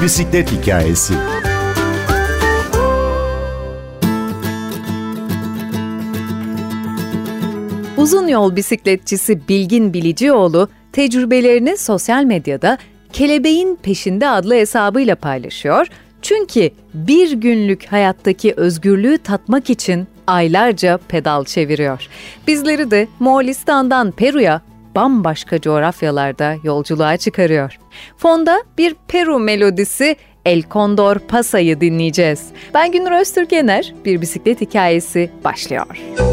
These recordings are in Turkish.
Bir bisiklet hikayesi. Uzun yol bisikletçisi Bilgin Bilicioğlu tecrübelerini sosyal medyada Kelebeğin Peşinde adlı hesabıyla paylaşıyor. Çünkü bir günlük hayattaki özgürlüğü tatmak için aylarca pedal çeviriyor. Bizleri de Moğolistan'dan Peru'ya bambaşka coğrafyalarda yolculuğa çıkarıyor. Fonda bir Peru melodisi El Condor Pasa'yı dinleyeceğiz. Ben Günür Öztürkener, bir bisiklet hikayesi başlıyor. Müzik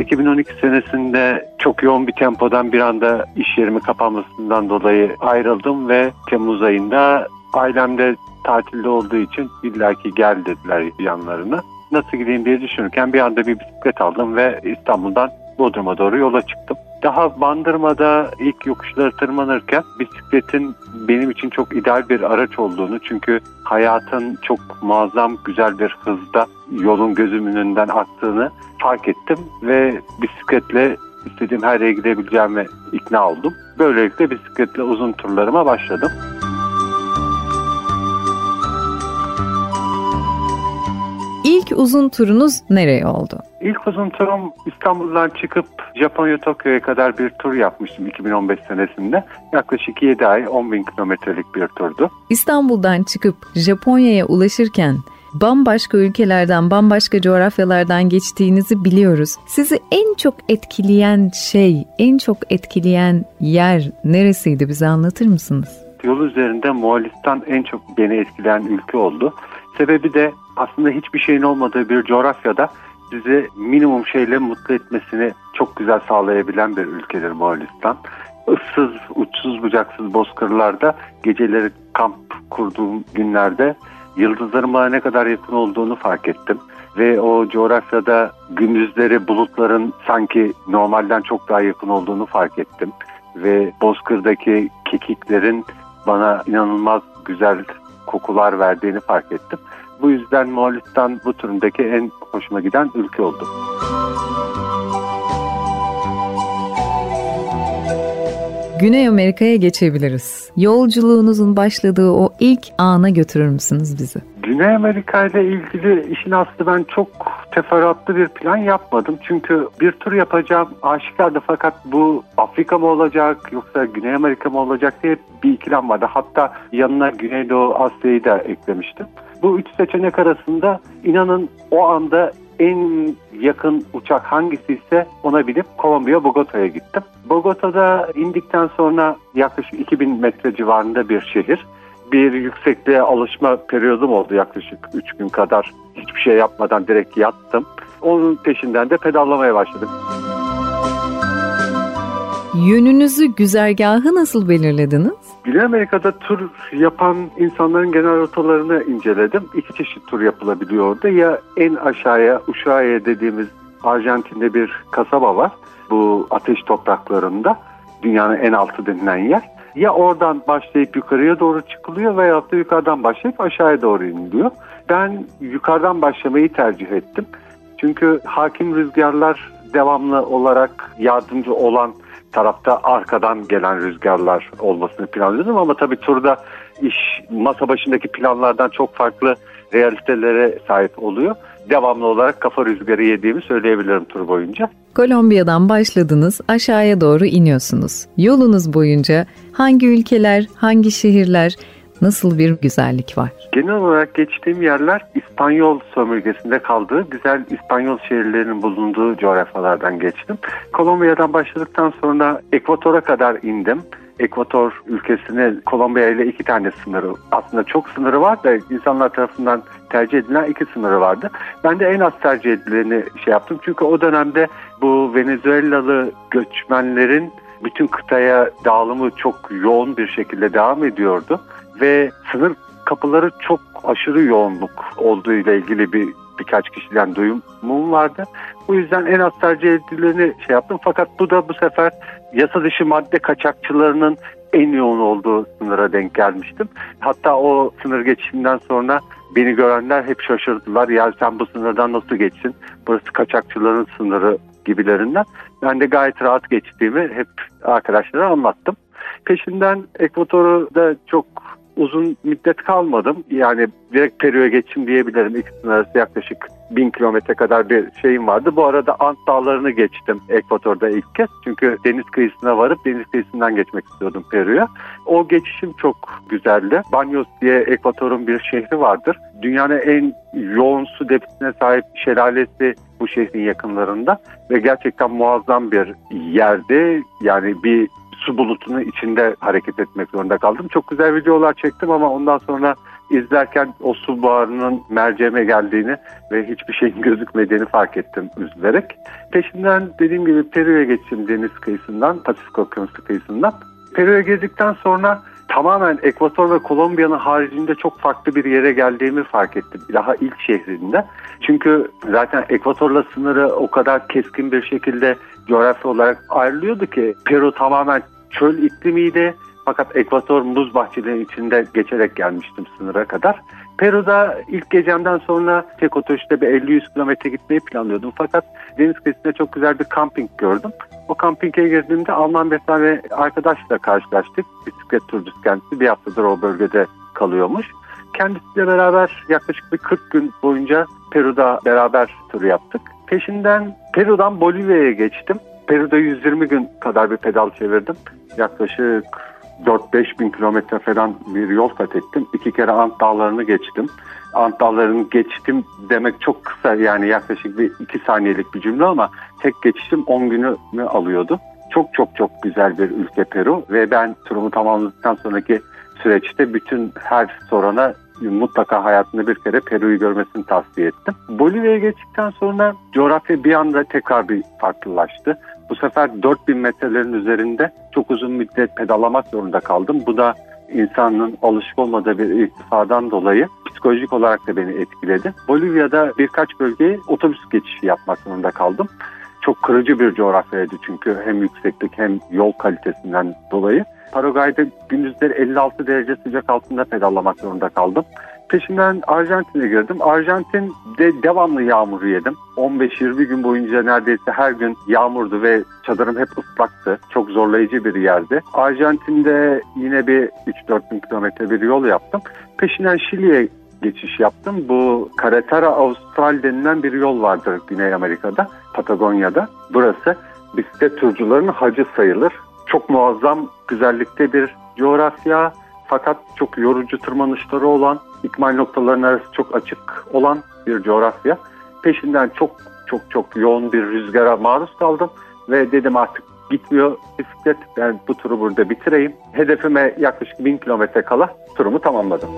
2012 senesinde çok yoğun bir tempodan bir anda iş yerimi kapanmasından dolayı ayrıldım ve Temmuz ayında ailemde tatilde olduğu için illaki gel dediler yanlarına. Nasıl gideyim diye düşünürken bir anda bir bisiklet aldım ve İstanbul'dan Bodrum'a doğru yola çıktım. Daha Bandırma'da ilk yokuşları tırmanırken bisikletin benim için çok ideal bir araç olduğunu çünkü hayatın çok muazzam güzel bir hızda yolun gözümün önünden aktığını fark ettim ve bisikletle istediğim her yere gidebileceğime ikna oldum. Böylelikle bisikletle uzun turlarıma başladım. İlk uzun turunuz nereye oldu? İlk uzun turum İstanbul'dan çıkıp Japonya Tokyo'ya kadar bir tur yapmıştım 2015 senesinde. Yaklaşık 7 ay 10 bin kilometrelik bir turdu. İstanbul'dan çıkıp Japonya'ya ulaşırken bambaşka ülkelerden, bambaşka coğrafyalardan geçtiğinizi biliyoruz. Sizi en çok etkileyen şey, en çok etkileyen yer neresiydi bize anlatır mısınız? Yol üzerinde Moğolistan en çok beni etkileyen ülke oldu. Sebebi de aslında hiçbir şeyin olmadığı bir coğrafyada sizi minimum şeyle mutlu etmesini çok güzel sağlayabilen bir ülkedir Moğolistan. Issız, uçsuz bucaksız bozkırlarda geceleri kamp kurduğum günlerde yıldızların bana ne kadar yakın olduğunu fark ettim. Ve o coğrafyada gündüzleri bulutların sanki normalden çok daha yakın olduğunu fark ettim. Ve bozkırdaki kekiklerin bana inanılmaz güzel kokular verdiğini fark ettim. Bu yüzden Moğolistan bu turundaki en hoşuma giden ülke oldu. Güney Amerika'ya geçebiliriz. Yolculuğunuzun başladığı o ilk ana götürür müsünüz bizi? Güney Amerika ile ilgili işin aslı ben çok teferruatlı bir plan yapmadım. Çünkü bir tur yapacağım aşikardı fakat bu Afrika mı olacak yoksa Güney Amerika mı olacak diye bir ikilem vardı. Hatta yanına Güneydoğu Asya'yı da eklemiştim. Bu üç seçenek arasında inanın o anda en yakın uçak hangisi ise ona binip Kolombiya Bogota'ya gittim. Bogota'da indikten sonra yaklaşık 2000 metre civarında bir şehir. Bir yüksekliğe alışma periyodum oldu yaklaşık 3 gün kadar. Hiçbir şey yapmadan direkt yattım. Onun peşinden de pedallamaya başladım. Yönünüzü, güzergahı nasıl belirlediniz? Güney Amerika'da tur yapan insanların genel rotalarını inceledim. İki çeşit tur yapılabiliyor orada. Ya en aşağıya Ushuaia dediğimiz Arjantin'de bir kasaba var. Bu ateş topraklarında dünyanın en altı denilen yer. Ya oradan başlayıp yukarıya doğru çıkılıyor veya da yukarıdan başlayıp aşağıya doğru iniliyor. Ben yukarıdan başlamayı tercih ettim. Çünkü hakim rüzgarlar devamlı olarak yardımcı olan tarafta arkadan gelen rüzgarlar olmasını planlıyordum ama tabii turda iş masa başındaki planlardan çok farklı realitelere sahip oluyor. Devamlı olarak kafa rüzgarı yediğimi söyleyebilirim tur boyunca. Kolombiya'dan başladınız, aşağıya doğru iniyorsunuz. Yolunuz boyunca hangi ülkeler, hangi şehirler, nasıl bir güzellik var? Genel olarak geçtiğim yerler İspanyol sömürgesinde kaldığı güzel İspanyol şehirlerinin bulunduğu coğrafyalardan geçtim. Kolombiya'dan başladıktan sonra Ekvator'a kadar indim. Ekvator ülkesine Kolombiya ile iki tane sınırı aslında çok sınırı var da insanlar tarafından tercih edilen iki sınırı vardı. Ben de en az tercih edileni şey yaptım çünkü o dönemde bu Venezuelalı göçmenlerin bütün kıtaya dağılımı çok yoğun bir şekilde devam ediyordu ve sınır kapıları çok aşırı yoğunluk olduğu ile ilgili bir birkaç kişiden duyumum vardı. Bu yüzden en az tercih edileni şey yaptım. Fakat bu da bu sefer yasa dışı madde kaçakçılarının en yoğun olduğu sınıra denk gelmiştim. Hatta o sınır geçişinden sonra beni görenler hep şaşırdılar. Ya sen bu sınırdan nasıl geçsin? Burası kaçakçıların sınırı gibilerinden. Ben de gayet rahat geçtiğimi hep arkadaşlara anlattım. Peşinden Ekvator'da çok uzun müddet kalmadım. Yani direkt Peru'ya geçtim diyebilirim. İkisinin arası yaklaşık bin kilometre kadar bir şeyim vardı. Bu arada Ant Dağları'nı geçtim Ekvator'da ilk kez. Çünkü deniz kıyısına varıp deniz kıyısından geçmek istiyordum Peru'ya. O geçişim çok güzeldi. Banyos diye Ekvator'un bir şehri vardır. Dünyanın en yoğun su debisine sahip şelalesi bu şehrin yakınlarında ve gerçekten muazzam bir yerdi. Yani bir su bulutunun içinde hareket etmek zorunda kaldım. Çok güzel videolar çektim ama ondan sonra izlerken o su buharının merceme geldiğini ve hiçbir şeyin gözükmediğini fark ettim üzülerek. Peşinden dediğim gibi Peru'ya geçtim deniz kıyısından, Pasifik Okyanusu kıyısından. Peru'ya girdikten sonra tamamen Ekvator ve Kolombiya'nın haricinde çok farklı bir yere geldiğimi fark ettim. Daha ilk şehrinde. Çünkü zaten Ekvator'la sınırı o kadar keskin bir şekilde coğrafi olarak ayrılıyordu ki Peru tamamen çöl iklimiydi. Fakat Ekvator muz bahçelerinin içinde geçerek gelmiştim sınıra kadar. Peru'da ilk gecemden sonra tek otobüste bir 50-100 kilometre gitmeyi planlıyordum. Fakat deniz kıyısında çok güzel bir kamping gördüm. O kampinge girdiğimde Alman bir tane arkadaşla karşılaştık. Bisiklet turcusu kendisi bir haftadır o bölgede kalıyormuş. Kendisiyle beraber yaklaşık bir 40 gün boyunca Peru'da beraber tur yaptık. Peşinden Peru'dan Bolivya'ya geçtim. Peru'da 120 gün kadar bir pedal çevirdim. Yaklaşık 4-5 bin kilometre falan bir yol kat ettim. İki kere Ant Dağları'nı geçtim. Ant Dağları'nı geçtim demek çok kısa yani yaklaşık bir 2 saniyelik bir cümle ama tek geçişim 10 günü alıyordu. Çok çok çok güzel bir ülke Peru ve ben turumu tamamladıktan sonraki süreçte bütün her sorana mutlaka hayatında bir kere Peru'yu görmesini tavsiye ettim. Bolivya'ya geçtikten sonra coğrafya bir anda tekrar bir farklılaştı. Bu sefer 4000 metrelerin üzerinde çok uzun müddet pedalamak zorunda kaldım. Bu da insanın alışık olmadığı bir irtifadan dolayı psikolojik olarak da beni etkiledi. Bolivya'da birkaç bölgeye otobüs geçişi yapmak zorunda kaldım. Çok kırıcı bir coğrafyaydı çünkü hem yükseklik hem yol kalitesinden dolayı. Paraguay'da gündüzleri 56 derece sıcak altında pedallamak zorunda kaldım. Peşinden Arjantin'e girdim. Arjantin'de devamlı yağmur yedim. 15-20 gün boyunca neredeyse her gün yağmurdu ve çadırım hep ıslaktı. Çok zorlayıcı bir yerdi. Arjantin'de yine bir 3-4 bin kilometre bir yol yaptım. Peşinden Şili'ye geçiş yaptım. Bu Carretera Austral denilen bir yol vardır Güney Amerika'da, Patagonya'da. Burası bisiklet turcularının hacı sayılır. Çok muazzam güzellikte bir coğrafya fakat çok yorucu tırmanışları olan, ikmal noktalarının arası çok açık olan bir coğrafya. Peşinden çok çok çok yoğun bir rüzgara maruz kaldım ve dedim artık gitmiyor bisiklet. Ben bu turu burada bitireyim. Hedefime yaklaşık bin kilometre kala turumu tamamladım.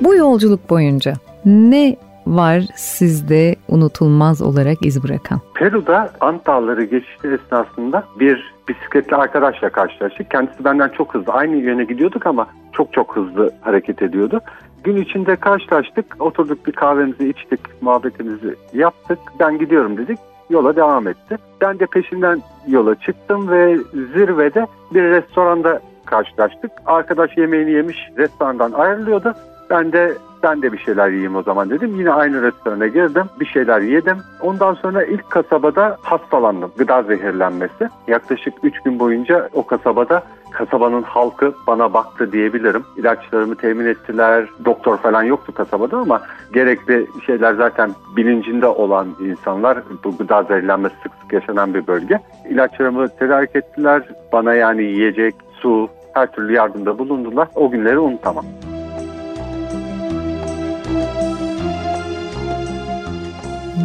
Bu yolculuk boyunca ne var sizde unutulmaz olarak iz bırakan? Peru'da Ant Dağları geçişi esnasında bir bisikletli arkadaşla karşılaştık. Kendisi benden çok hızlı. Aynı yöne gidiyorduk ama çok çok hızlı hareket ediyordu. Gün içinde karşılaştık. Oturduk bir kahvemizi içtik, muhabbetimizi yaptık. Ben gidiyorum dedik. Yola devam etti. Ben de peşinden yola çıktım ve zirvede bir restoranda karşılaştık. Arkadaş yemeğini yemiş restorandan ayrılıyordu. Ben de ben de bir şeyler yiyeyim o zaman dedim. Yine aynı restorana girdim. Bir şeyler yedim. Ondan sonra ilk kasabada hastalandım. Gıda zehirlenmesi. Yaklaşık 3 gün boyunca o kasabada kasabanın halkı bana baktı diyebilirim. İlaçlarımı temin ettiler. Doktor falan yoktu kasabada ama gerekli şeyler zaten bilincinde olan insanlar. Bu gıda zehirlenmesi sık sık yaşanan bir bölge. İlaçlarımı tedarik ettiler. Bana yani yiyecek, su, her türlü yardımda bulundular. O günleri unutamam.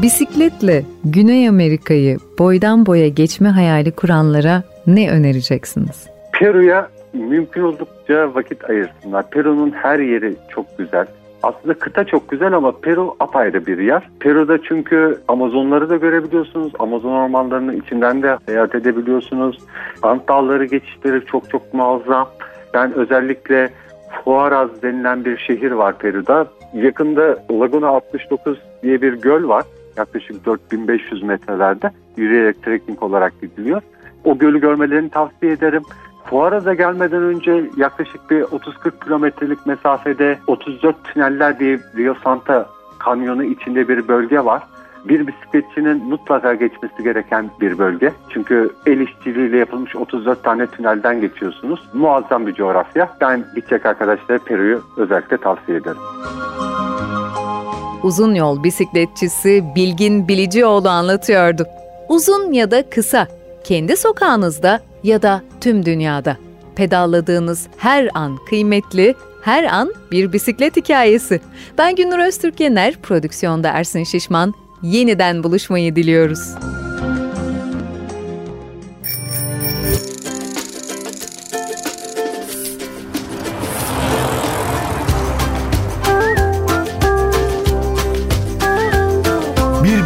Bisikletle Güney Amerika'yı boydan boya geçme hayali kuranlara ne önereceksiniz? Peru'ya mümkün oldukça vakit ayırsınlar. Peru'nun her yeri çok güzel. Aslında kıta çok güzel ama Peru apayrı bir yer. Peru'da çünkü Amazonları da görebiliyorsunuz. Amazon ormanlarının içinden de seyahat edebiliyorsunuz. Ant dağları geçişleri çok çok muazzam. Ben özellikle Huaraz denilen bir şehir var Peru'da. Yakında Laguna 69 diye bir göl var. Yaklaşık 4500 metrelerde yürüyerek trekking olarak gidiliyor. O gölü görmelerini tavsiye ederim. Fuaraz'a gelmeden önce yaklaşık bir 30-40 kilometrelik mesafede 34 tüneller diye Rio Santa kanyonu içinde bir bölge var. Bir bisikletçinin mutlaka geçmesi gereken bir bölge. Çünkü el işçiliğiyle yapılmış 34 tane tünelden geçiyorsunuz. Muazzam bir coğrafya. Ben gidecek arkadaşlara Peru'yu özellikle tavsiye ederim. Uzun yol bisikletçisi Bilgin Bilicioğlu anlatıyordu. Uzun ya da kısa, kendi sokağınızda ya da tüm dünyada. Pedalladığınız her an kıymetli, her an bir bisiklet hikayesi. Ben Gündür Öztürk Yener, prodüksiyonda Ersin Şişman. Yeniden buluşmayı diliyoruz.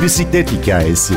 Bisiklet hikayesi.